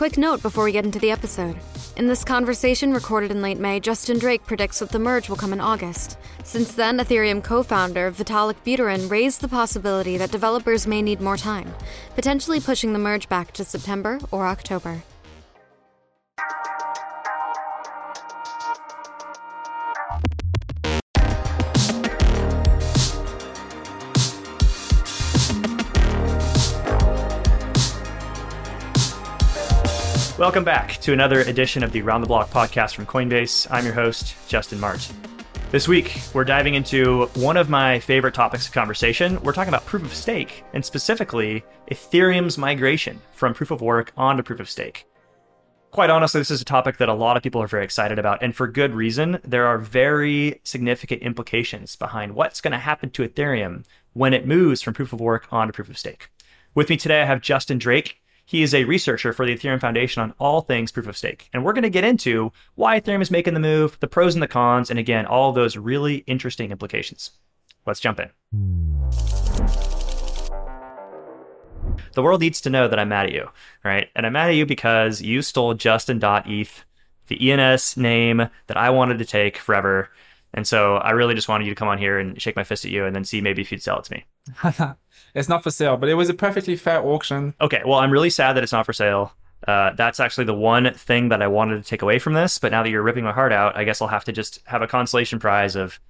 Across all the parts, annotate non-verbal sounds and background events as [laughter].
Quick note before we get into the episode. In this conversation recorded in late May, Justin Drake predicts that the merge will come in August. Since then, Ethereum co founder Vitalik Buterin raised the possibility that developers may need more time, potentially pushing the merge back to September or October. Welcome back to another edition of the Round the Block podcast from Coinbase. I'm your host, Justin Mart. This week, we're diving into one of my favorite topics of conversation. We're talking about proof of stake, and specifically Ethereum's migration from proof of work onto proof of stake. Quite honestly, this is a topic that a lot of people are very excited about, and for good reason. There are very significant implications behind what's going to happen to Ethereum when it moves from proof of work onto proof of stake. With me today, I have Justin Drake. He is a researcher for the Ethereum Foundation on all things proof of stake. And we're going to get into why Ethereum is making the move, the pros and the cons, and again, all those really interesting implications. Let's jump in. The world needs to know that I'm mad at you, right? And I'm mad at you because you stole Justin.eth, the ENS name that I wanted to take forever. And so I really just wanted you to come on here and shake my fist at you and then see maybe if you'd sell it to me. [laughs] it's not for sale, but it was a perfectly fair auction. Okay, well, I'm really sad that it's not for sale. Uh, that's actually the one thing that I wanted to take away from this. But now that you're ripping my heart out, I guess I'll have to just have a consolation prize of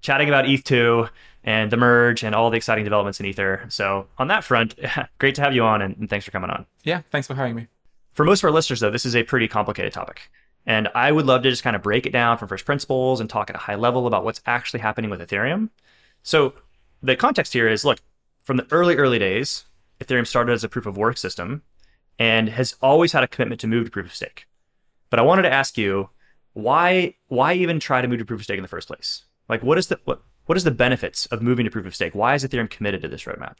chatting about ETH2 and the merge and all the exciting developments in Ether. So, on that front, [laughs] great to have you on and, and thanks for coming on. Yeah, thanks for having me. For most of our listeners, though, this is a pretty complicated topic. And I would love to just kind of break it down from first principles and talk at a high level about what's actually happening with Ethereum. So, the context here is look, from the early, early days, Ethereum started as a proof of work system and has always had a commitment to move to proof of stake. But I wanted to ask you, why why even try to move to proof of stake in the first place? Like what is the what what is the benefits of moving to proof of stake? Why is Ethereum committed to this roadmap?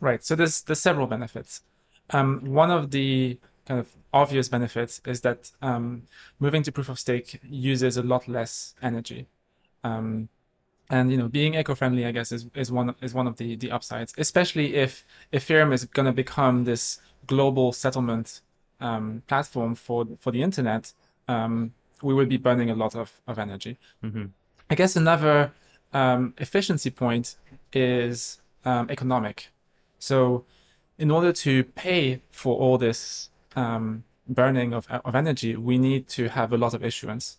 Right. So there's there's several benefits. Um, one of the kind of obvious benefits is that um, moving to proof of stake uses a lot less energy. Um, and you know being eco-friendly i guess is, is one is one of the the upsides especially if ethereum is going to become this global settlement um, platform for for the internet um, we will be burning a lot of, of energy. Mm-hmm. i guess another um, efficiency point is um, economic. So in order to pay for all this um, burning of, of energy we need to have a lot of issuance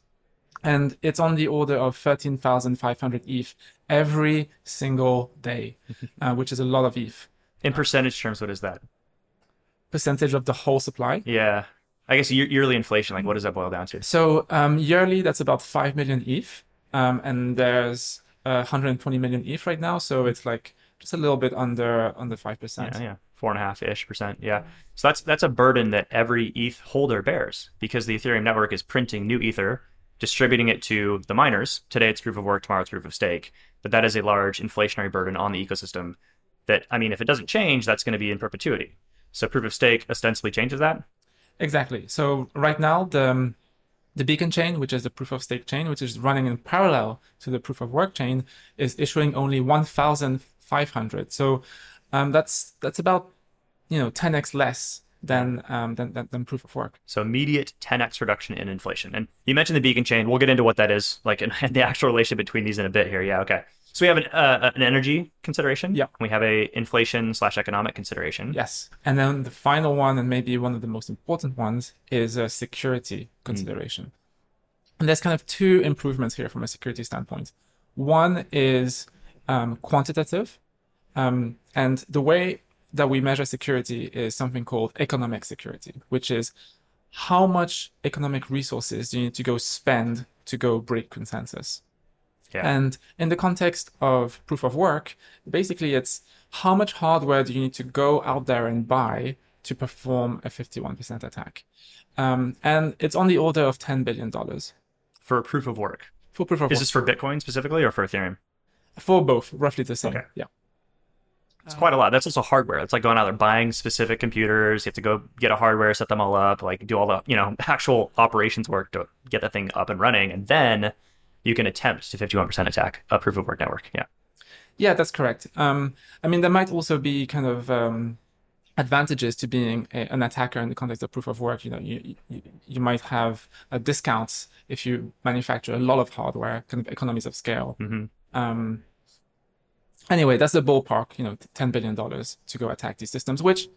and it's on the order of 13,500 ETH every single day, [laughs] uh, which is a lot of ETH. In percentage terms, what is that? Percentage of the whole supply? Yeah. I guess yearly inflation, like what does that boil down to? So um, yearly, that's about 5 million ETH. Um, and there's uh, 120 million ETH right now. So it's like just a little bit under under 5%. Yeah, yeah. Four and a half ish percent. Yeah. So that's that's a burden that every ETH holder bears because the Ethereum network is printing new Ether distributing it to the miners. Today it's proof of work, tomorrow it's proof of stake. But that is a large inflationary burden on the ecosystem that, I mean, if it doesn't change, that's going to be in perpetuity. So proof of stake ostensibly changes that? Exactly. So right now, the, um, the beacon chain, which is the proof of stake chain, which is running in parallel to the proof of work chain, is issuing only 1,500. So um, that's that's about you know 10x less than, um, than, than, than proof of work. So immediate 10x reduction in inflation. And you mentioned the beacon chain. We'll get into what that is, like [laughs] in, the actual relationship between these in a bit here. Yeah, okay. So we have an, uh, an energy consideration. Yeah. We have a inflation slash economic consideration. Yes. And then the final one, and maybe one of the most important ones, is a security consideration. Mm. And there's kind of two improvements here from a security standpoint. One is um, quantitative. Um, and the way that we measure security is something called economic security, which is how much economic resources do you need to go spend to go break consensus? Yeah. And in the context of proof of work, basically it's how much hardware do you need to go out there and buy to perform a 51% attack? Um, and it's on the order of $10 billion. For proof of work? For proof of Is work. this for Bitcoin specifically or for Ethereum? For both, roughly the same. Okay. Yeah. It's quite a lot. That's also hardware. It's like going out there buying specific computers. You have to go get a hardware, set them all up, like do all the you know [laughs] actual operations work to get the thing up and running, and then you can attempt to 51% attack a proof of work network. Yeah. Yeah, that's correct. Um, I mean, there might also be kind of um, advantages to being a, an attacker in the context of proof of work. You know, you you, you might have a discounts if you manufacture a lot of hardware, kind of economies of scale. hmm Um, anyway, that's the ballpark. You know, ten billion dollars to go attack these systems, which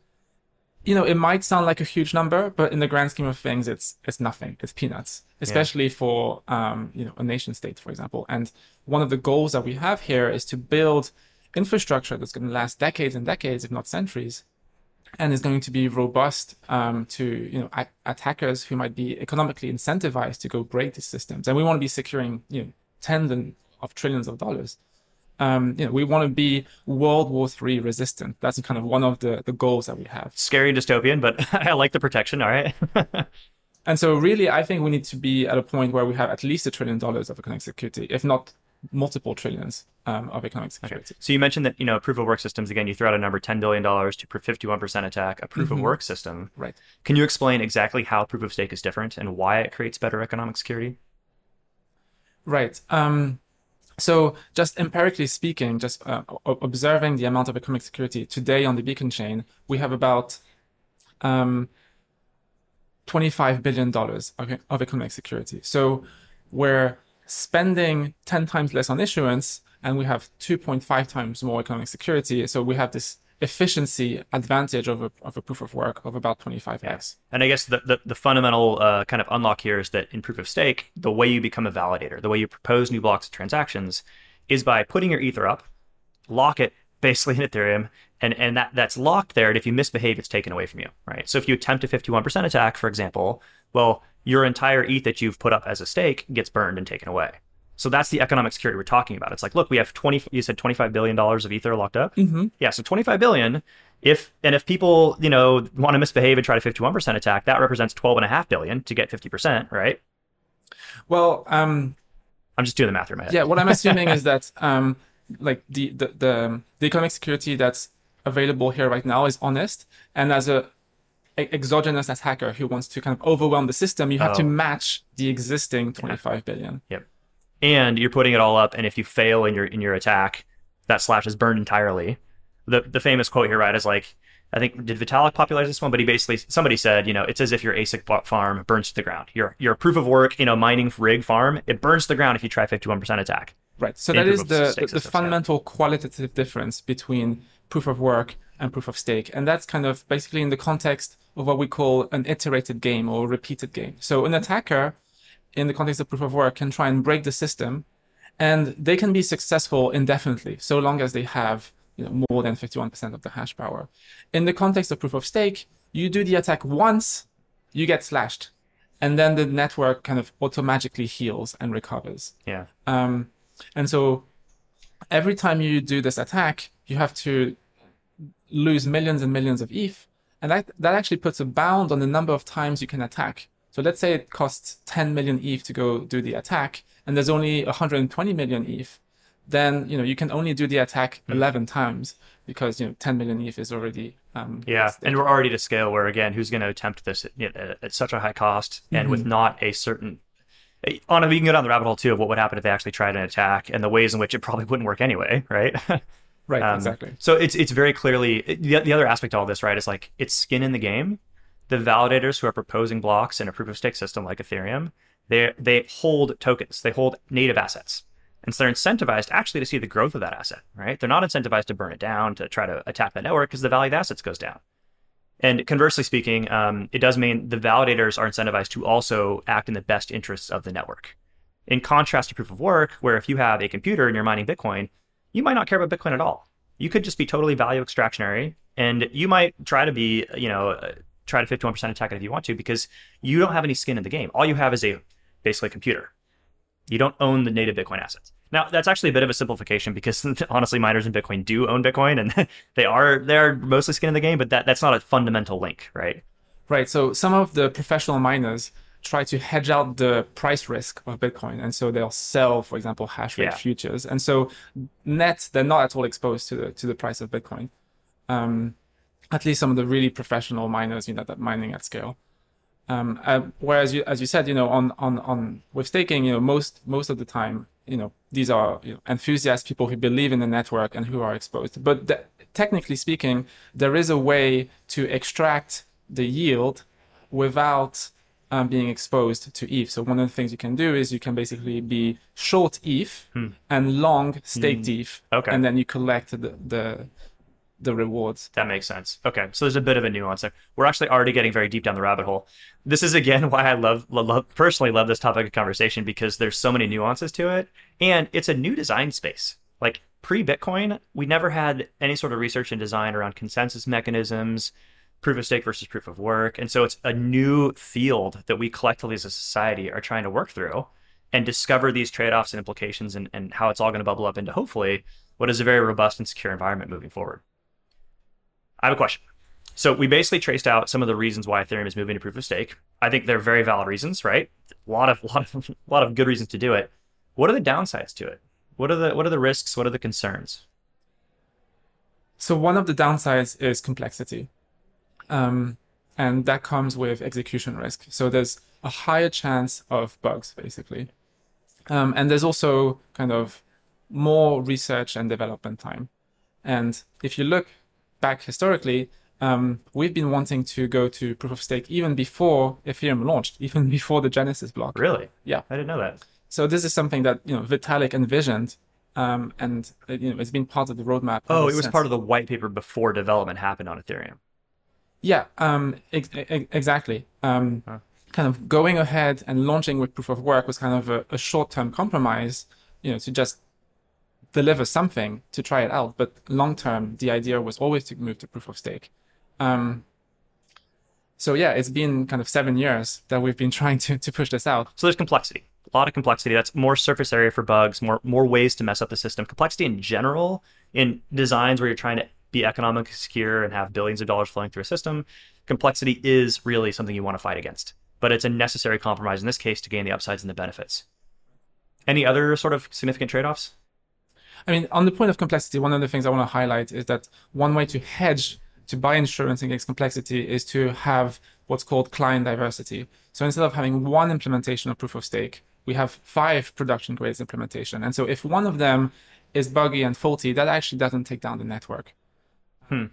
you know it might sound like a huge number, but in the grand scheme of things, it's it's nothing. It's peanuts, especially for um, you know a nation state, for example. And one of the goals that we have here is to build infrastructure that's going to last decades and decades, if not centuries, and is going to be robust um, to you know a- attackers who might be economically incentivized to go break these systems. And we want to be securing you know tens of trillions of dollars. Um, you know, we want to be World War III resistant. That's kind of one of the, the goals that we have. Scary dystopian, but [laughs] I like the protection. All right. [laughs] And so, really, I think we need to be at a point where we have at least a trillion dollars of economic security, if not multiple trillions um, of economic security. So you mentioned that you know proof of work systems. Again, you throw out a number, ten billion dollars to fifty-one percent attack a proof of work system. Right. Can you explain exactly how proof of stake is different and why it creates better economic security? Right. Um, so, just empirically speaking, just uh, observing the amount of economic security today on the beacon chain, we have about um, $25 billion of, of economic security. So, we're spending 10 times less on issuance and we have 2.5 times more economic security. So, we have this efficiency advantage of a, of a proof of work of about 25x. And I guess the, the, the fundamental uh, kind of unlock here is that in proof of stake, the way you become a validator, the way you propose new blocks of transactions, is by putting your ether up, lock it basically in Ethereum, and, and that, that's locked there. And if you misbehave, it's taken away from you, right? So if you attempt a 51% attack, for example, well, your entire ETH that you've put up as a stake gets burned and taken away. So that's the economic security we're talking about. It's like, look, we have 20, you said $25 billion of ether locked up. Mm-hmm. Yeah, so 25 billion. If and if people, you know, want to misbehave and try to 51% attack, that represents 12.5 billion to get 50%, right? Well, um, I'm just doing the math in my head. yeah, what I'm assuming is [laughs] that um, like the, the the the economic security that's available here right now is honest, and as a exogenous attacker who wants to kind of overwhelm the system, you have to Oh. match the existing 25 billion. Yep. And you're putting it all up, and if you fail in your in your attack, that slash is burned entirely. The the famous quote here, right, is like, I think did Vitalik popularize this one? But he basically somebody said, you know, it's as if your ASIC farm burns to the ground. Your your proof of work, you know, mining rig farm, it burns to the ground if you try 51% attack. Right. So that is the, the, the systems, yeah. fundamental qualitative difference between proof of work and proof of stake. And that's kind of basically in the context of what we call an iterated game or repeated game. So an attacker in the context of proof of work can try and break the system and they can be successful indefinitely so long as they have you know, more than 51% of the hash power. In the context of proof of stake, you do the attack once, you get slashed, and then the network kind of automatically heals and recovers. Yeah. Um, and so every time you do this attack, you have to lose millions and millions of ETH. And that, that actually puts a bound on the number of times you can attack. So let's say it costs 10 million ETH to go do the attack, and there's only 120 million ETH. Then you know you can only do the attack Hmm. 11 times because you know 10 million ETH is already um, Yeah, and we're already to scale where again, who's going to attempt this at, you know, at- such a high cost and with not a certain. On we can go down the rabbit hole too of what would happen if they actually tried an attack and the ways in which it probably wouldn't work anyway, [laughs] right? right Um, exactly. So it's it's very clearly the, the other aspect of all this, right, is like it's skin in the game. The validators who are proposing blocks in a proof of stake system like Ethereum, they they hold tokens, they hold native assets, and so they're incentivized actually to see the growth of that asset, right? They're not incentivized to burn it down to try to attack that network because the value of the assets goes down. And conversely speaking, um, it does mean the validators are incentivized to also act in the best interests of the network. In contrast to proof of work, where if you have a computer and you're mining Bitcoin, you might not care about Bitcoin at all. You could just be totally value extractionary, and you might try to be, you know, try to 51% attack it if you want to, because you don't have any skin in the game. All you have is a basically a computer. You don't own the native Bitcoin assets. Now, that's actually a bit of a simplification because [laughs] honestly, miners in Bitcoin do own Bitcoin, and [laughs] they are they are mostly skin in the game, but that that's not a fundamental link, right? Right. So some of the professional miners try to hedge out the price risk of Bitcoin. And so they'll sell, for example, hash rate Yeah. futures. And so net, they're not at all exposed to the to the price of Bitcoin. Um, at least some of the really professional miners, you know, that mining at scale. Um, uh, whereas you, as you said, you know, on, on, on with staking, you know, most, most of the time, you know, these are you know, enthusiasts, people who believe in the network and who are exposed. But th- technically speaking, there is a way to extract the yield without um, being exposed to ETH. So one of the things you can do is you can basically be short ETH and long staked ETH, Okay. and then you collect the the, the rewards. That makes sense. Okay, so there's a bit of a nuance there. We're actually already getting very deep down the rabbit hole. This is again [laughs] why I love, love, personally love this topic of conversation because there's so many nuances to it, and it's a new design space. Like pre-Bitcoin, we never had any sort of research and design around consensus mechanisms, proof of stake versus proof of work, and so it's a new field that we collectively as a society are trying to work through and discover these trade-offs and implications and, and how it's all going to bubble up into hopefully what is a very robust and secure environment moving forward. I have a question. So we basically traced out some of the reasons why Ethereum is moving to proof of stake. I think they're very valid reasons, right? A lot of [laughs] lot of lot of good reasons to do it. What are the downsides to it? What are the what are the risks? What are the concerns? So one of the downsides is complexity, um, and that comes with execution risk. So there's a higher chance of bugs, basically, um, and there's also kind of more research and development time. And if you look back historically, um, we've been wanting to go to proof of stake even before Ethereum launched, [laughs] even before the Genesis block. Really? Yeah. I didn't know that. So this is something that you know Vitalik envisioned, um, and uh, you know it's been part of the roadmap. Oh, it was part of the white paper before development happened on Ethereum. Yeah, um, ex- ex- exactly. Um, Huh. Kind of going ahead and launching with proof of work was kind of a, a short-term compromise, you know, to just deliver something to try it out. But long-term, the idea was always to move to proof of stake. Um, so yeah, it's been kind of seven years that we've been [laughs] trying to to push this out. So there's complexity. A lot of complexity. That's more surface area for bugs, more more ways to mess up the system. Complexity in general in designs where you're trying to be economically secure and have billions of dollars flowing through a system. Complexity is really something you want to fight against. But it's a necessary compromise in this case to gain the upsides and the benefits. Any other sort of significant trade-offs? I mean, on the point of complexity, one of the things I want to highlight is that one way to hedge, to buy insurance against complexity, is to have what's called client diversity. So instead of having one implementation of proof of stake, we have five production grades implementation. And so if one of them is buggy and faulty, that actually doesn't take down the network. Hmm.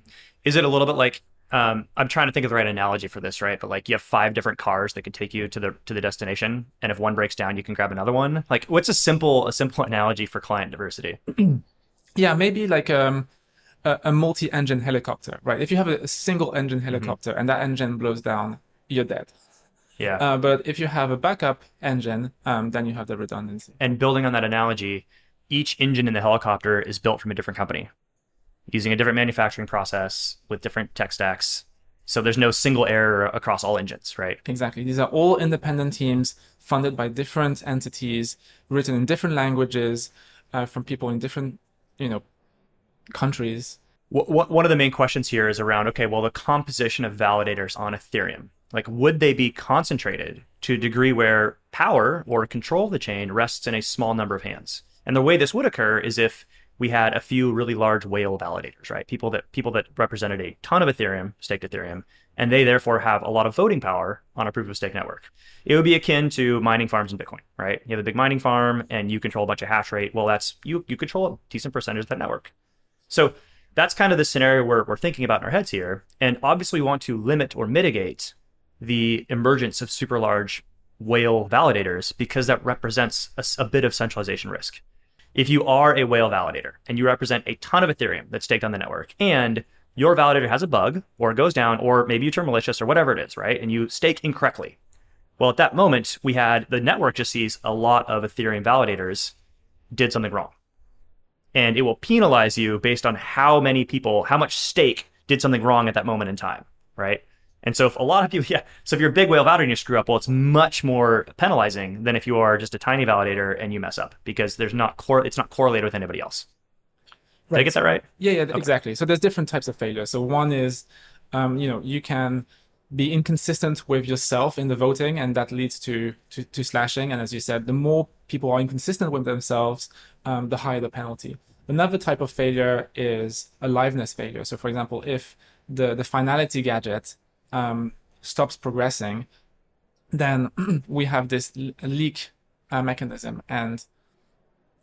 Is it a little bit like um, I'm trying to think of the right analogy for this, right? But like you have five different cars that could take you to the to the destination, and if one breaks down, you can grab another one. Like, what's a simple a simple [laughs] analogy for client diversity? [clears throat] Yeah, maybe like um, a, a multi-engine helicopter, right? If you have a, a single engine helicopter and that engine blows down, you're dead. Yeah. Uh, but if you have a backup engine, um, then you have the redundancy. and building on that analogy, each engine in the helicopter is built from a different company, using a different manufacturing process with different tech stacks. So there's no single error across all engines, right? Exactly. These are all independent teams funded by different entities, written in different languages, uh, from people in different, you know, countries. One of the main questions here is around okay, well, the composition of validators on Ethereum. Like, would they be concentrated to a degree where power or control of the chain rests in a small number of hands? And the way this would occur is if we had a few really large whale validators, right? People that people that represented a ton of Ethereum, staked Ethereum, and they therefore have a lot of voting power on a proof of stake network. It would be akin to mining farms in Bitcoin, right? You have a big mining farm and you control a bunch of hash rate. Well, that's you you control a decent percentage of that network. So that's kind of the scenario we're, we're thinking about in our heads here. And obviously, we want to limit or mitigate the emergence of super large whale validators because that represents a bit of centralization risk. If you are a whale validator and you represent a ton of Ethereum that's staked on the network and your validator has a bug or it goes down or maybe you turn malicious or whatever it is, right? And you stake incorrectly. Well, at that moment, we had the network just sees a lot of Ethereum validators did something wrong and it will penalize you based on how many people, how much stake did something wrong at that moment in time, right? And so if a lot of people, [laughs] yeah, so if you're a big whale validator and you screw up, well, it's much more penalizing than if you are just a tiny validator and you mess up because there's not cor- it's not correlated with anybody else. Did I get that right? Yeah, yeah, exactly. So there's different types of failure. So one is, um, you know, you can be inconsistent with yourself in the voting, and that leads to, to to slashing. And as you said, the more people are inconsistent with themselves, um, the higher the penalty. Another type of failure is a liveness failure. So, for example, if the the finality gadget um, stops progressing, then [clears throat] we have this leak uh, mechanism, and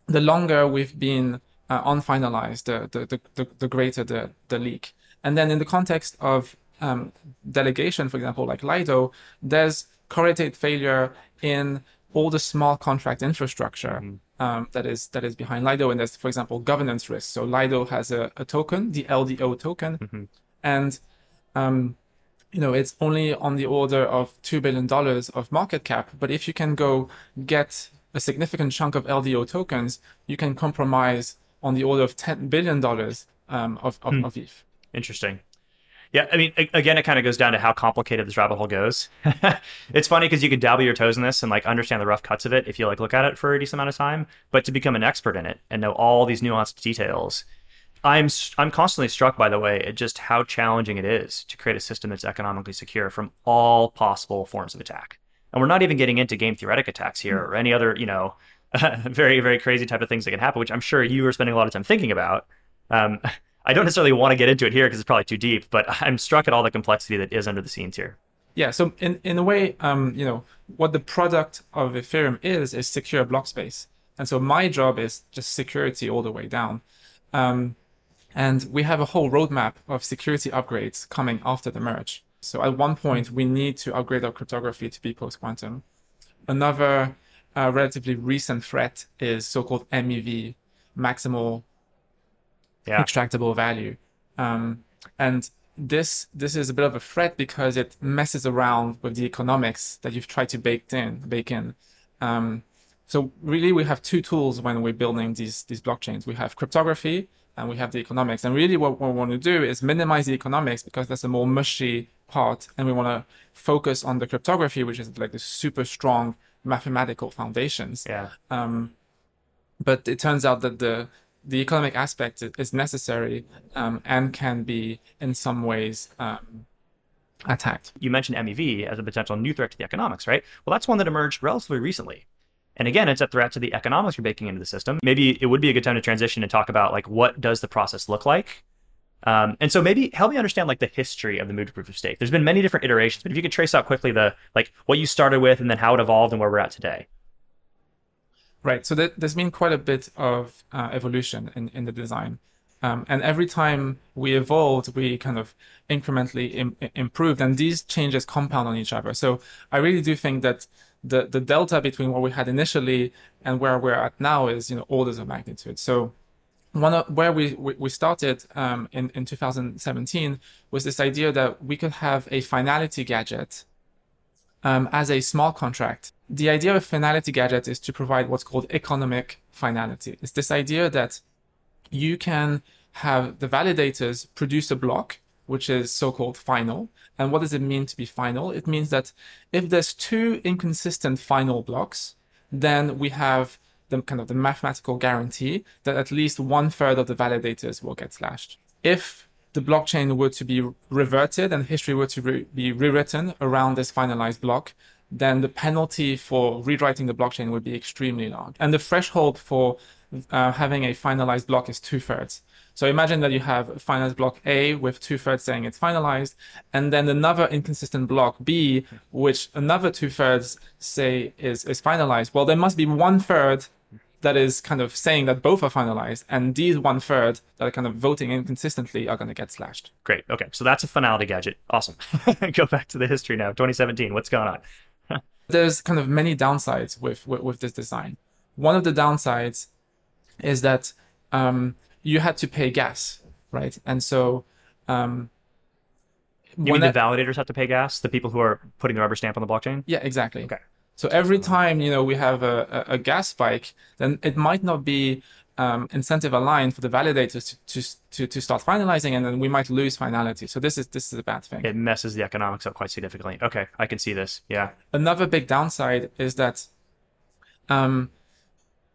the longer we've been uh, unfinalized, the, the, the, the, greater the, the leak. And then in the context of um, delegation, for example, like Lido, there's correlated failure in all the smart contract infrastructure mm. um, that is that is behind Lido. And there's, for example, governance risk. So Lido has a, a token, the LDO token, mm-hmm. and um, you know it's only on the order of two billion dollars of market cap. But if you can go get a significant chunk of LDO tokens, you can compromise on the order of ten billion dollars um, of, of, mm. of ETH. Interesting. Yeah, I mean, again, it kind of goes down to how complicated this rabbit hole goes. [laughs] it's funny because you could dabble your toes in this and like understand the rough cuts of it if you like look at it for a decent amount of time. But to become an expert in it and know all these nuanced details, I'm I'm constantly struck by the way at just how challenging it is to create a system that's economically secure from all possible forms of attack. And we're not even getting into game theoretic attacks here or any other, you know, [laughs] very very crazy type of things that can happen, which I'm sure you are spending a lot of time thinking about. Um, [laughs] I don't necessarily want to get into it here because it's probably too deep, but [laughs] I'm struck at all the complexity that is under the scenes here. Yeah. So in, in a way, um, you know, what the product of Ethereum is is secure block space, and so my job is just security all the way down. Um, and we have a whole roadmap of security upgrades coming after the merge. So at one point, we need to upgrade our cryptography to be post quantum. Another uh, relatively recent threat is so-called MEV, maximal yeah. extractable value. Um, and this this is a bit of a threat because it messes around with the economics that you've tried to bake in bake in. Um, so really, we have two tools when we're building these these blockchains. We have cryptography and we have the economics. And really, what, what we want to do is minimize the economics because that's a more mushy part, and we want to focus on the cryptography, which is like the super strong mathematical foundations. Yeah. Um, but it turns out that the the economic aspect is necessary um, and can be in some ways um, attacked. You mentioned MEV as a potential new threat to the economics, right? Well, that's one that emerged relatively recently. And again, it's a threat to the economics you're baking into the system. Maybe it would be a good time to transition and talk about like what does the process look like. Um, and so maybe help me understand like the history of the move to proof of stake. There's been many different iterations, but if you could trace out quickly the like what you started with and then how it evolved and where we're at today. Right. So there's been quite a bit of uh, evolution in, in the design. Um, and every time we evolved, we kind of incrementally Im- improved, and these changes compound on each other. So I really do think that the the delta between what we had initially and where we're at now is you know orders of magnitude. So one of where we we started um, in in 2017 was this idea that we could have a finality gadget um, as a smart contract the idea of a finality gadget is to provide what's called economic finality. It's this idea that you can have the validators produce a block, which is so-called final. And what does it mean to be final? It means that if there's two inconsistent final blocks, then we have the kind of the mathematical guarantee that at least one third of the validators will get slashed. If the blockchain were to be reverted and history were to re- be rewritten around this finalized block, then the penalty for rewriting the blockchain would be extremely large. And the threshold for uh, having a finalized block is two thirds. So imagine that you have a finalized block A with two thirds saying it's finalized, and then another inconsistent block B, which another two thirds say is, is finalized. Well, there must be one third that is kind of saying that both are finalized, and these one third that are kind of voting inconsistently are going to get slashed. Great. Okay. So that's a finality gadget. Awesome. [laughs] Go back to the history now. 2017. What's going on? [laughs] there's kind of many downsides with, with, with this design. One of the downsides is that um, you had to pay gas, right? And so um, you mean the validators have to pay gas? The people who are putting the rubber stamp on the blockchain? Yeah, exactly. Okay. So every time you know we have a, a, a gas spike, then it might not be um, incentive aligned for the validators to, to, to, start finalizing, and then we might lose finality. So this is this is a bad thing. It messes the economics up quite significantly. Okay, I can see this. Yeah. Another big downside is that um,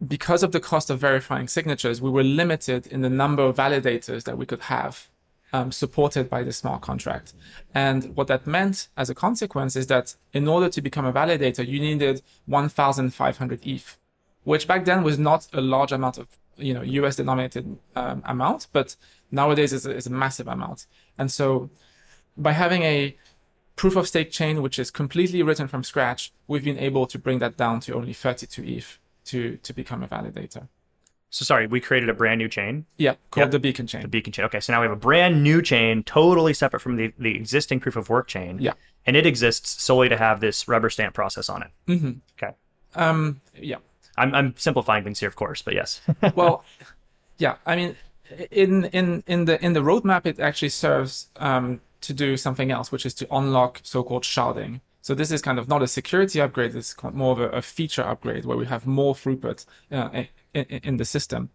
because of the cost of verifying signatures, we were limited in the number of validators that we could have um, supported by the smart contract. And what that meant as a consequence is that in order to become a validator, you needed 1,500 ETH, which back then was not a large amount of you know US denominated um, amount, but nowadays it's a, it's a massive amount. And so by having a proof of stake chain which is completely written from scratch, we've been able to bring that down to only 32 ETH to to become a validator. So sorry, we created a brand new chain, Yeah, called Yep. the beacon chain. the beacon chain. Okay, so now we have a brand new chain, totally separate from the, the existing proof of work chain. Yeah. And it exists solely to have this rubber stamp process on it. hmm Okay. Um, yeah. I'm, I'm simplifying things here, of course, but yes. [laughs] well, yeah. I mean, in in in the in the roadmap, it actually serves um, to do something else, which is to unlock so-called sharding. So this is kind of not a security upgrade; it's more of a, a feature upgrade where we have more throughput uh, in, in the system.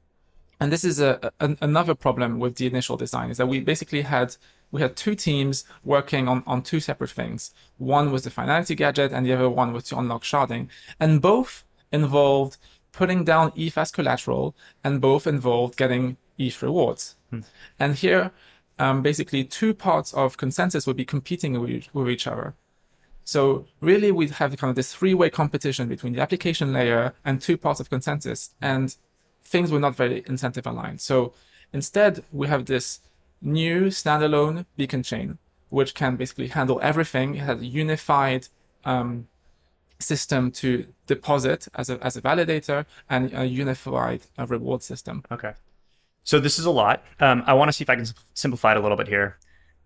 And this is a, a another problem with the initial design is that we basically had we had two teams working on, on two separate things. One was the finality gadget, and the other one was to unlock sharding, and both involved putting down ETH as collateral, and both involved getting ETH rewards. And here, um, basically, two parts of consensus would be competing with, with each other. So really, we'd have kind of this three-way competition between the application layer and two parts of consensus, and things were not very incentive aligned. So instead, we have this new standalone beacon chain, which can basically handle everything. It has a unified um, system to deposit as a, as a validator and a unified uh, reward system. Okay. So this is a lot. Um, I want to see if I can simplify it a little bit here.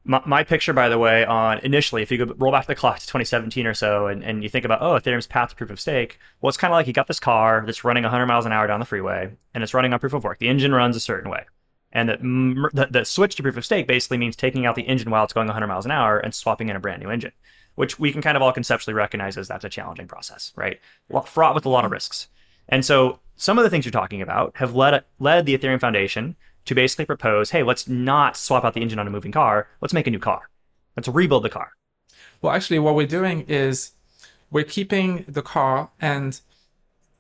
My, my picture, by the way, on initially, if you go roll back the clock to 2017 or so, and, and you think about, oh, Ethereum's path to proof of stake, well, it's kind of like you got this car that's running 100 miles an hour down the freeway, and it's running on proof of work. The engine runs a certain way. And the, the, the switch to proof of stake basically means taking out the engine while it's going 100 miles an hour and swapping in a brand new engine, which we can kind of all conceptually recognize as that's a challenging process, right? Fraught with a lot of risks. And so some of the things you're talking about have led led the Ethereum Foundation to basically propose, hey, let's not swap out the engine on a moving car. Let's make a new car. Let's rebuild the car. Well, actually, what we're doing is we're keeping the car and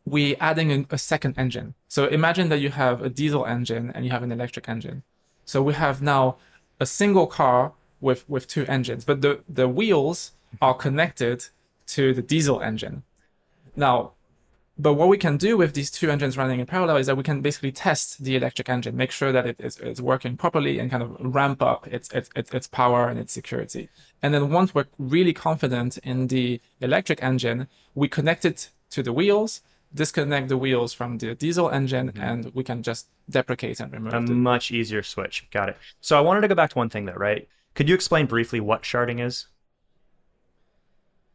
we're adding a, second engine. So imagine that you have a diesel engine and you have an electric engine. So we have now a single car with with two engines, but the the wheels are connected to the diesel engine. Now, but what we can do with these two engines running in parallel is that we can basically test the electric engine, make sure that it is, is working properly, and kind of ramp up its, its its power and its security. And then once we're really confident in the electric engine, we connect it to the wheels, disconnect the wheels from the diesel engine, mm-hmm. and we can just deprecate and remove it. A it. much easier switch. Got it. So I wanted to go back to one thing though, right? Could you explain briefly what sharding is?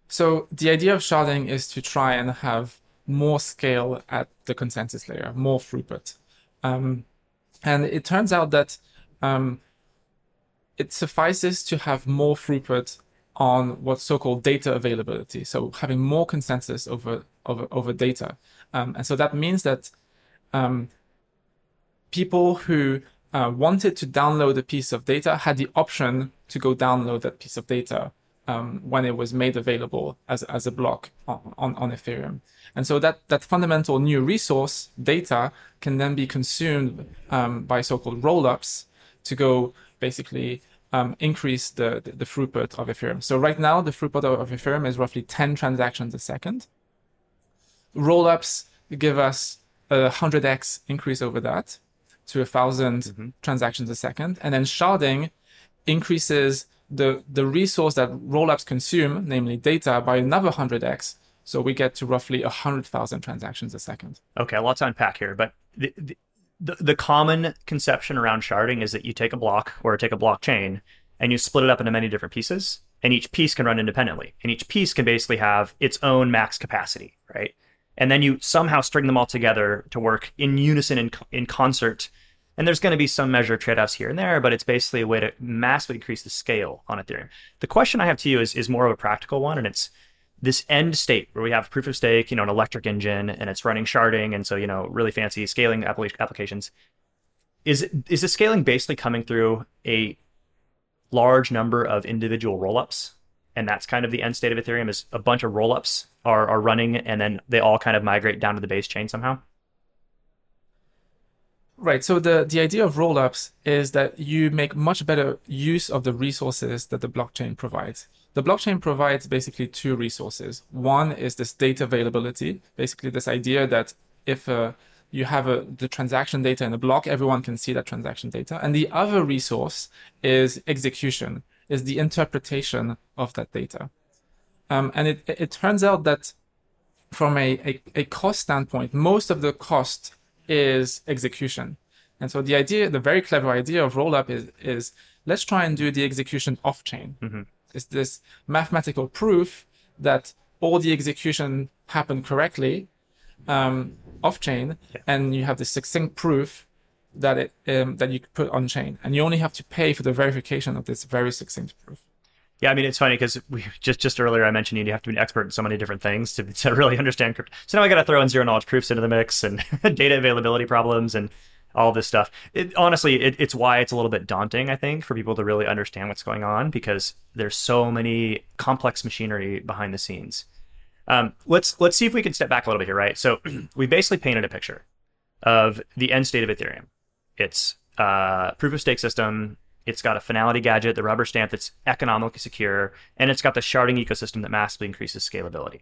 So the idea of sharding is to try and have more scale at the consensus layer, more throughput. Um, and it turns out that um, it suffices to have more throughput on what's so-called data availability. So having more consensus over over over data, um, and so that means that um, people who uh, wanted to download a piece of data had the option to go download that piece of data um, when it was made available as, as a block on, on, on Ethereum. And so that, that fundamental new resource, data, can then be consumed um, by so-called rollups to go basically um, increase the, the, the throughput of Ethereum. So right now, the throughput of, of Ethereum is roughly 10 transactions a second. Rollups give us a 100x increase over that to a 1000 transactions a second. And then sharding increases the, the resource that rollups consume, namely data, by another 100x. So we get to roughly 100,000 transactions a second. Okay, a lot to unpack here, but the, the, the, common conception around sharding is that you take a block or take a blockchain and you split it up into many different pieces, and each piece can run independently, and each piece can basically have its own max capacity, right? And then you somehow string them all together to work in unison in, in concert. And there's going to be some measure of trade-offs here and there, but it's basically a way to massively increase the scale on Ethereum. The question I have to you is, is more of a practical one, and it's this end state where we have proof of stake, you know, an electric engine, and it's running sharding, and so you know, really fancy scaling applications. Is is the scaling basically coming through a large number of individual rollups, and that's kind of the end state of Ethereum? Is a bunch of rollups are are running, and then they all kind of migrate down to the base chain somehow. Right. So the, the idea of rollups is that you make much better use of the resources that the blockchain provides. The blockchain provides basically two resources. One is this data availability, basically this idea that if uh, you have a, the transaction data in a block, everyone can see that transaction data. And the other resource is execution, is the interpretation of that data. Um, and it, it turns out that from a, a, a cost standpoint, most of the cost is execution. And so the idea, the very clever idea of rollup is, is let's try and do the execution off chain. Mm-hmm. It's this mathematical proof that all the execution happened correctly um, off chain, Yeah. and you have this succinct proof that it um, that you put on chain, and you only have to pay for the verification of this very succinct proof. Yeah, I mean it's funny because we just just earlier I mentioned you have to be an expert in so many different things to, to really understand crypto. So now I got to throw in zero knowledge proofs into the mix and [laughs] data availability problems and all this stuff. It, honestly, it, it's why it's a little bit daunting, I think, for people to really understand what's going on because there's so many complex machinery behind the scenes. Um, let's let's see if we can step back a little bit here, right? So [clears throat] we basically painted a picture of the end state of Ethereum. It's a proof of stake system. It's got a finality gadget, the rubber stamp that's economically secure, and it's got the sharding ecosystem that massively increases scalability.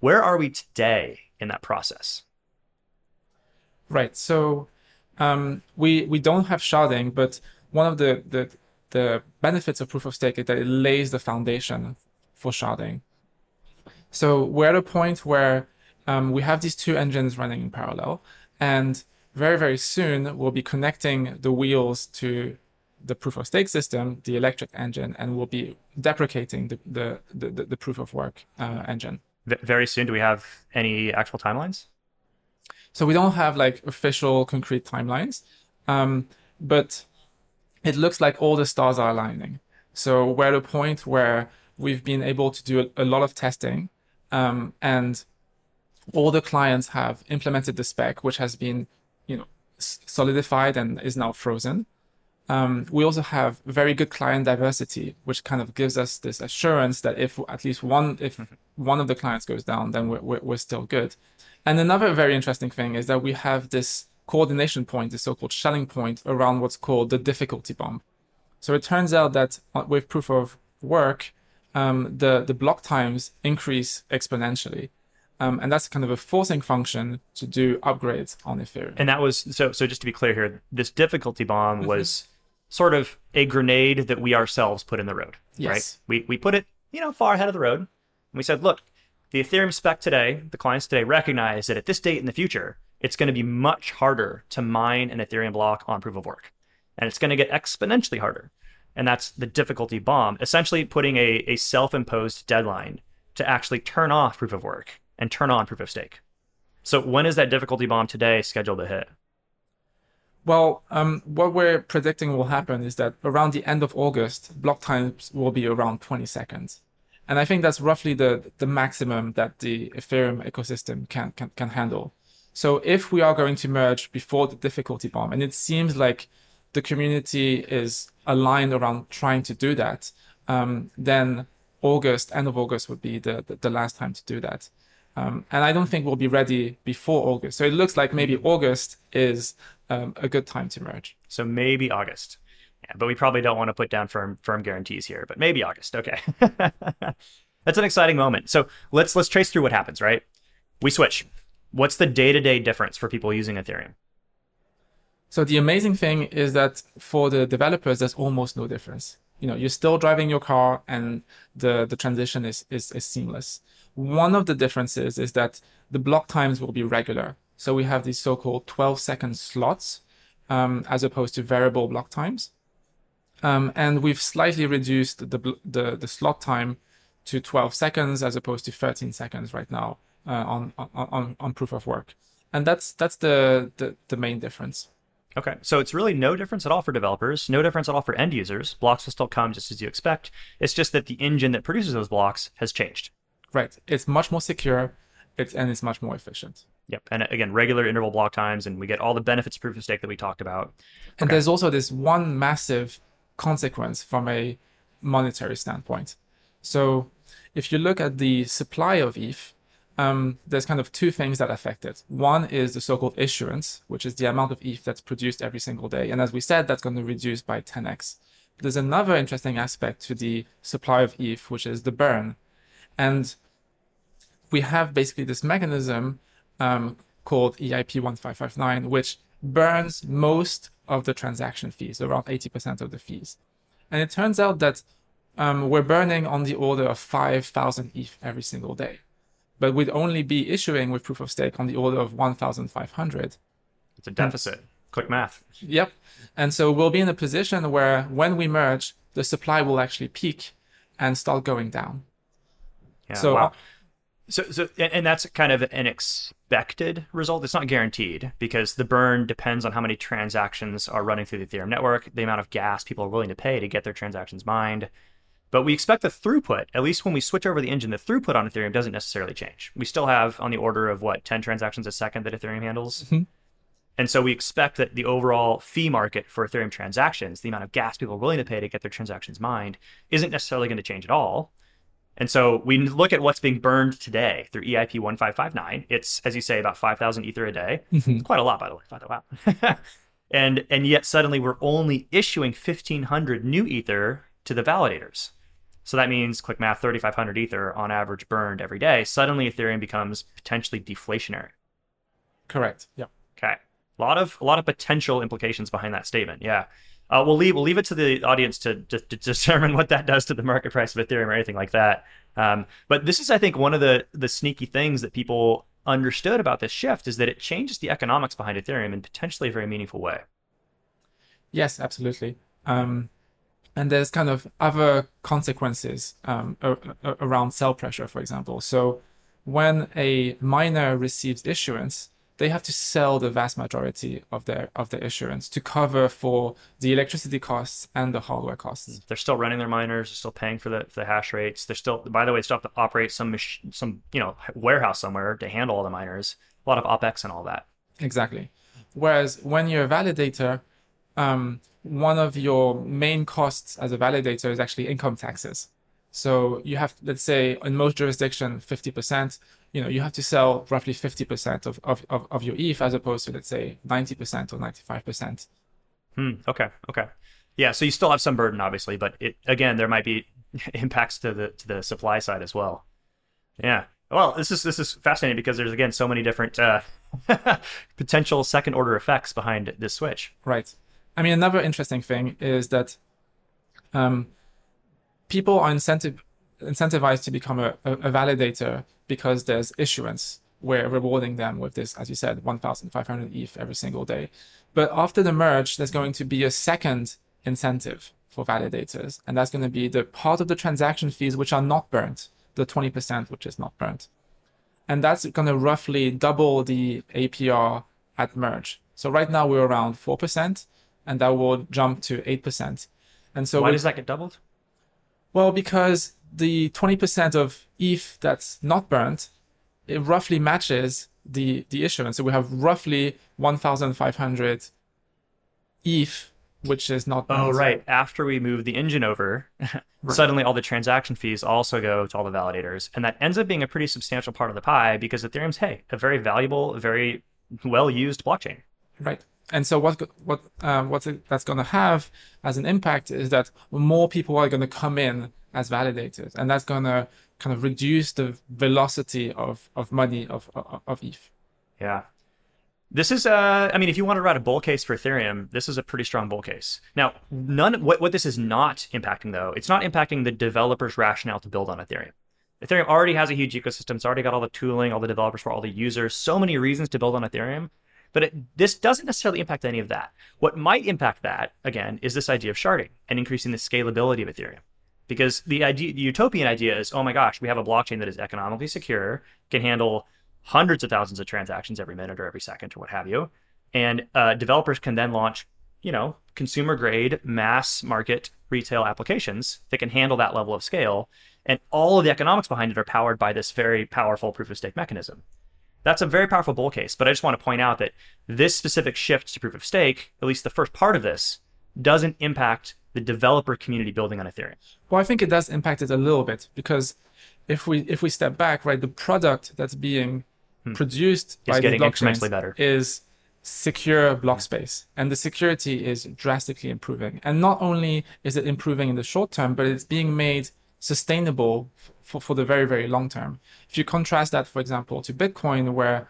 Where are we today in that process? Right. So um, we we don't have sharding, but one of the, the the benefits of proof of stake is that it lays the foundation for sharding. So we're at a point where um, we have these two engines running in parallel, and very very soon we'll be connecting the wheels to the proof of stake system, the electric engine, and we'll be deprecating the the the, the proof of work uh, engine. V- very soon, do we have any actual timelines? So we don't have like official concrete timelines, um, but it looks like all the stars are aligning. So we're at a point where we've been able to do a, a lot of testing, um, and all the clients have implemented the spec, which has been, you know, solidified and is now frozen. Um, we also have very good client diversity, which kind of gives us this assurance that if at least one, if one of the clients goes down, then we're, we're, we're still good. And another very interesting thing is that we have this coordination point, the so-called Schelling point around what's called the difficulty bomb. So it turns out that uh, with proof of work, um, the, the block times increase exponentially. Um, and that's kind of a forcing function to do upgrades on Ethereum. And that was so. So just to be clear here, this difficulty bomb Mm-hmm. was sort of a grenade that we ourselves put in the road. Right? Yes. We we put it, you know, far ahead of the road, and we said, look, the Ethereum spec today, the clients today recognize that at this date in the future, it's going to be much harder to mine an Ethereum block on proof of work, and it's going to get exponentially harder. And that's the difficulty bomb, essentially putting a, a self-imposed deadline to actually turn off proof of work and turn on proof of stake. So when is that difficulty bomb today scheduled to hit? Well, um, what we're predicting will happen is that around the end of August, block times will be around 20 seconds. And I think that's roughly the, the maximum that the Ethereum ecosystem can, can, can handle. So if we are going to merge before the difficulty bomb, and it seems like the community is aligned around trying to do that, um, then August, end of August would be the, the, the last time to do that. Um, and I don't think we'll be ready before August. So it looks like maybe August is um, a good time to merge. So maybe August. Yeah, but we probably don't want to put down firm firm guarantees here. But maybe August. Okay, [laughs] that's an exciting moment. So let's let's trace through what happens. Right, we switch. What's the day to day difference for people using Ethereum? So the amazing thing is that for the developers, there's almost no difference. You know, you're still driving your car and the, the transition is, is, is seamless. One of the differences is that the block times will be regular. So we have these so-called 12 second slots, um, as opposed to variable block times. Um, and we've slightly reduced the, the, the slot time to 12 seconds as opposed to 13 seconds right now, uh, on, on, on, proof of work. And that's, that's the, the, the main difference. Okay, so it's really no difference at all for developers, no difference at all for end users. Blocks will still come just as you expect. It's just that the engine that produces those blocks has changed. Right. It's much more secure. It's and it's much more efficient. Yep, and again, regular interval block times, and we get all the benefits of proof of stake that we talked about. And Okay. there's also this one massive consequence from a monetary standpoint. So if you look at the supply of ETH, um, there's kind of two things that affect it. One is the so-called issuance, which is the amount of ETH that's produced every single day. And as we said, that's going to reduce by 10x. There's another interesting aspect to the supply of ETH, which is the burn. And we have basically this mechanism um, called EIP 1559, which burns most of the transaction fees, around 80% of the fees. And it turns out that um, we're burning on the order of 5,000 ETH every single day. But we'd only be issuing with proof of stake on the order of 1,500. It's a deficit. Quick math. Yep. And so we'll be in a position where when we merge, the supply will actually peak and start going down. Yeah, So, wow. So, so and that's kind of an expected result. It's not guaranteed because the burn depends on how many transactions are running through the Ethereum network, the amount of gas people are willing to pay to get their transactions mined. But we expect the throughput, at least when we switch over the engine, the throughput on Ethereum doesn't necessarily change. We still have on the order of what, 10 transactions a second that Ethereum handles. Mhm. And so we expect that the overall fee market for Ethereum transactions, the amount of gas people are willing to pay to get their transactions mined, isn't necessarily going to change at all. And so we look at what's being burned today through EIP 1559. It's, as you say, about 5,000 Ether a day. It's quite a lot, by the way. By the way. Wow. [laughs] and, and yet suddenly we're only issuing 1,500 new Ether to the validators. So that means, quick math, 3,500 Ether on average burned every day. Suddenly Ethereum becomes potentially deflationary. correct. Yeah. Okay. A lot of a lot of potential implications behind that statement. Yeah. Uh, we'll leave we'll leave it to the audience to, to, to [laughs] determine what that does to the market price of Ethereum or anything like that. Um, but this is, I think, one of the the sneaky things that people understood about this shift is that it changes the economics behind Ethereum in potentially a very meaningful way. Yes, absolutely. Um, and there's kind of other consequences um, around sell pressure, for example. So when a miner receives issuance, they have to sell the vast majority of their of their issuance to cover for the electricity costs and the hardware costs. They're still running their miners. They're still paying for the, for the hash rates. They're still, by the way, still have to operate some mach- some you know warehouse somewhere to handle all the miners. A lot of opex and all that. Exactly. Whereas when you're a validator, um, one of your main costs as a validator is actually income taxes. So you have, let's say, in most jurisdictions, 50%, you know, you have to sell roughly 50% of, of, of, of your ETH as opposed to, let's say, 90% or 95%. Hmm. Okay. Okay. Yeah. So you still have some burden, obviously, but it again there might be [laughs] impacts to the to the supply side as well. Yeah. Well, this is this is fascinating because there's again so many different uh, [laughs] potential second order effects behind this switch. Right. I mean, another interesting thing is that um, people are incentive, incentivized to become a, a, a validator because there's issuance. We're rewarding them with this, as you said, 1,500 ETH every single day. But after the merge, there's going to be a second incentive for validators, and that's going to be the part of the transaction fees which are not burnt, the 20% which is not burnt. And that's going to roughly double the APR at merge. So right now we're around 4%, and that will jump to 8%. And so Why does that get doubled? Well, because the 20% of ETH that's not burnt, it roughly matches the, the issuance. So we have roughly 1,500 ETH, which is not oh, burnt. Oh, right. After we move the engine over, [laughs] suddenly all the transaction fees also go to all the validators, and that ends up being a pretty substantial part of the pie because Ethereum's hey, a very valuable, very well used blockchain. Right. And so what what uh, what that's going to have as an impact is that more people are going to come in as validators, and that's going to kind of reduce the velocity of of money of of, of ETH. Yeah. This is, uh, I mean, if you want to write a bull case for Ethereum, this is a pretty strong bull case. Now, none, what, what this is not impacting though, it's not impacting the developer's rationale to build on Ethereum. Ethereum already has a huge ecosystem. It's already got all the tooling, all the developers for all the users, so many reasons to build on Ethereum. But it, this doesn't necessarily impact any of that. What might impact that, again, is this idea of sharding and increasing the scalability of Ethereum. Because the idea, the utopian idea is, oh my gosh, we have a blockchain that is economically secure, can handle hundreds of thousands of transactions every minute or every second or what have you, and uh, developers can then launch, you know, consumer grade, mass market retail applications that can handle that level of scale, and all of the economics behind it are powered by this very powerful proof of stake mechanism. That's a very powerful bull case, but I just want to point out that this specific shift to proof of stake, at least the first part of this, doesn't impact the developer community building on Ethereum. Well, I think it does impact it a little bit because if we if we step back, right, the product that's being hmm. produced It's by getting the incrementally better. is secure block hmm. space, and the security is drastically improving. And not only is it improving in the short term, but it's being made sustainable for, for the very very long term. If you contrast that, for example, to Bitcoin, where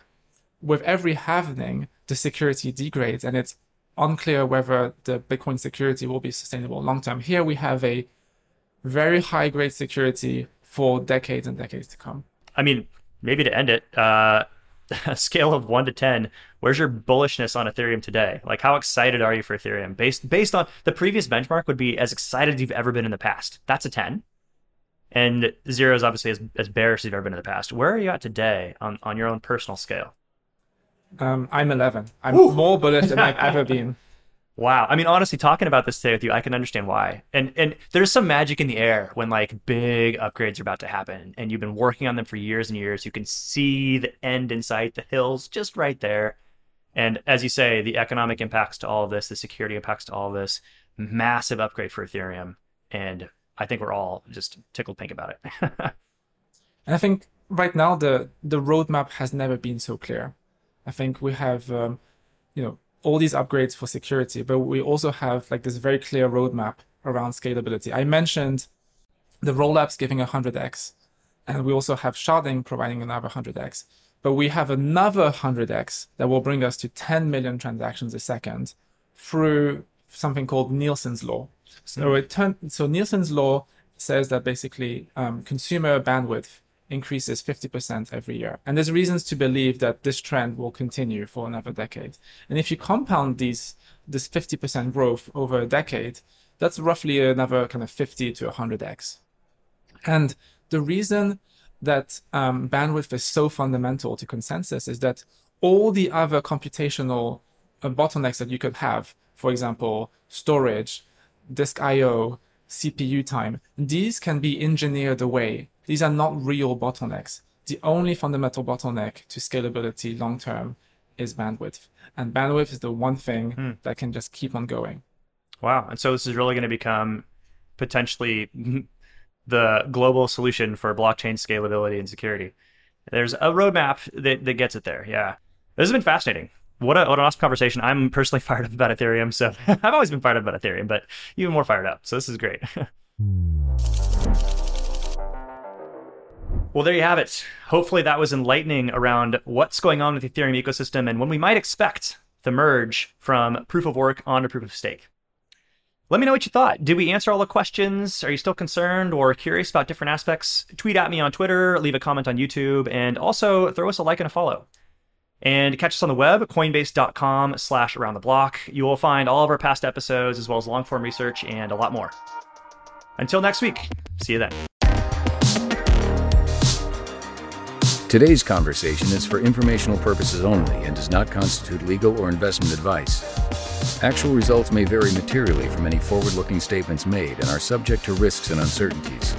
with every halving, the security degrades, and it's unclear whether the Bitcoin security will be sustainable long term. Here we have a very high grade security for decades and decades to come. I mean, maybe to end it, uh, a [laughs] scale of one to ten, where's your bullishness on Ethereum today? Like, how excited are you for Ethereum? Based based on the previous benchmark, would be as excited as you've ever been in the past. That's a ten, and zero is obviously as, as bearish as you've ever been in the past. Where are you at today on on your own personal scale? Um, I'm 11. I'm Ooh. more bullish than I've ever been. [laughs] Wow. I mean, honestly, talking about this today with you, I can understand why. And and there's some magic in the air when like big upgrades are about to happen, and you've been working on them for years and years. You can see the end in sight, the hills just right there. And as you say, the economic impacts to all of this, the security impacts to all of this, massive upgrade for Ethereum. And I think we're all just tickled pink about it. [laughs] and I think right now the the roadmap has never been so clear. I think we have, um, you know, all these upgrades for security, but we also have like this very clear roadmap around scalability. I mentioned the rollups giving 100x, and we also have sharding providing another 100x. But we have another 100x that will bring us to 10 million transactions a second through something called Nielsen's law. So it turn, so Nielsen's law says that basically um, consumer bandwidth increases 50% every year. And there's reasons to believe that this trend will continue for another decade. And if you compound these this 50% growth over a decade, that's roughly another kind of 50 to 100x. And the reason that um, bandwidth is so fundamental to consensus is that all the other computational uh, bottlenecks that you could have, for example, storage, disk I/O, CPU time, these can be engineered away these are not real bottlenecks. The only fundamental bottleneck to scalability long term is bandwidth. And bandwidth is the one thing hmm. that can just keep on going. Wow. And so this is really going to become potentially [laughs] the global solution for blockchain scalability and security. There's a roadmap that, that gets it there. Yeah. This has been fascinating. What, a, what an awesome conversation. I'm personally [laughs] fired up about Ethereum. So [laughs] I've always been fired up about Ethereum, but even more fired up. So this is great. [laughs] Well, there you have it. Hopefully, that was enlightening around what's going on with the Ethereum ecosystem and when we might expect the merge from proof of work onto proof of stake. Let me know what you thought. Did we answer all the questions? Are you still concerned or curious about different aspects? Tweet at me on Twitter, leave a comment on YouTube, and also throw us a like and a follow. And catch us on the web, coinbase.com slash around the block. You will find all of our past episodes as well as long form research and a lot more. Until next week, see you then. Today's conversation is for informational purposes only and does not constitute legal or investment advice. Actual results may vary materially from any forward looking statements made and are subject to risks and uncertainties.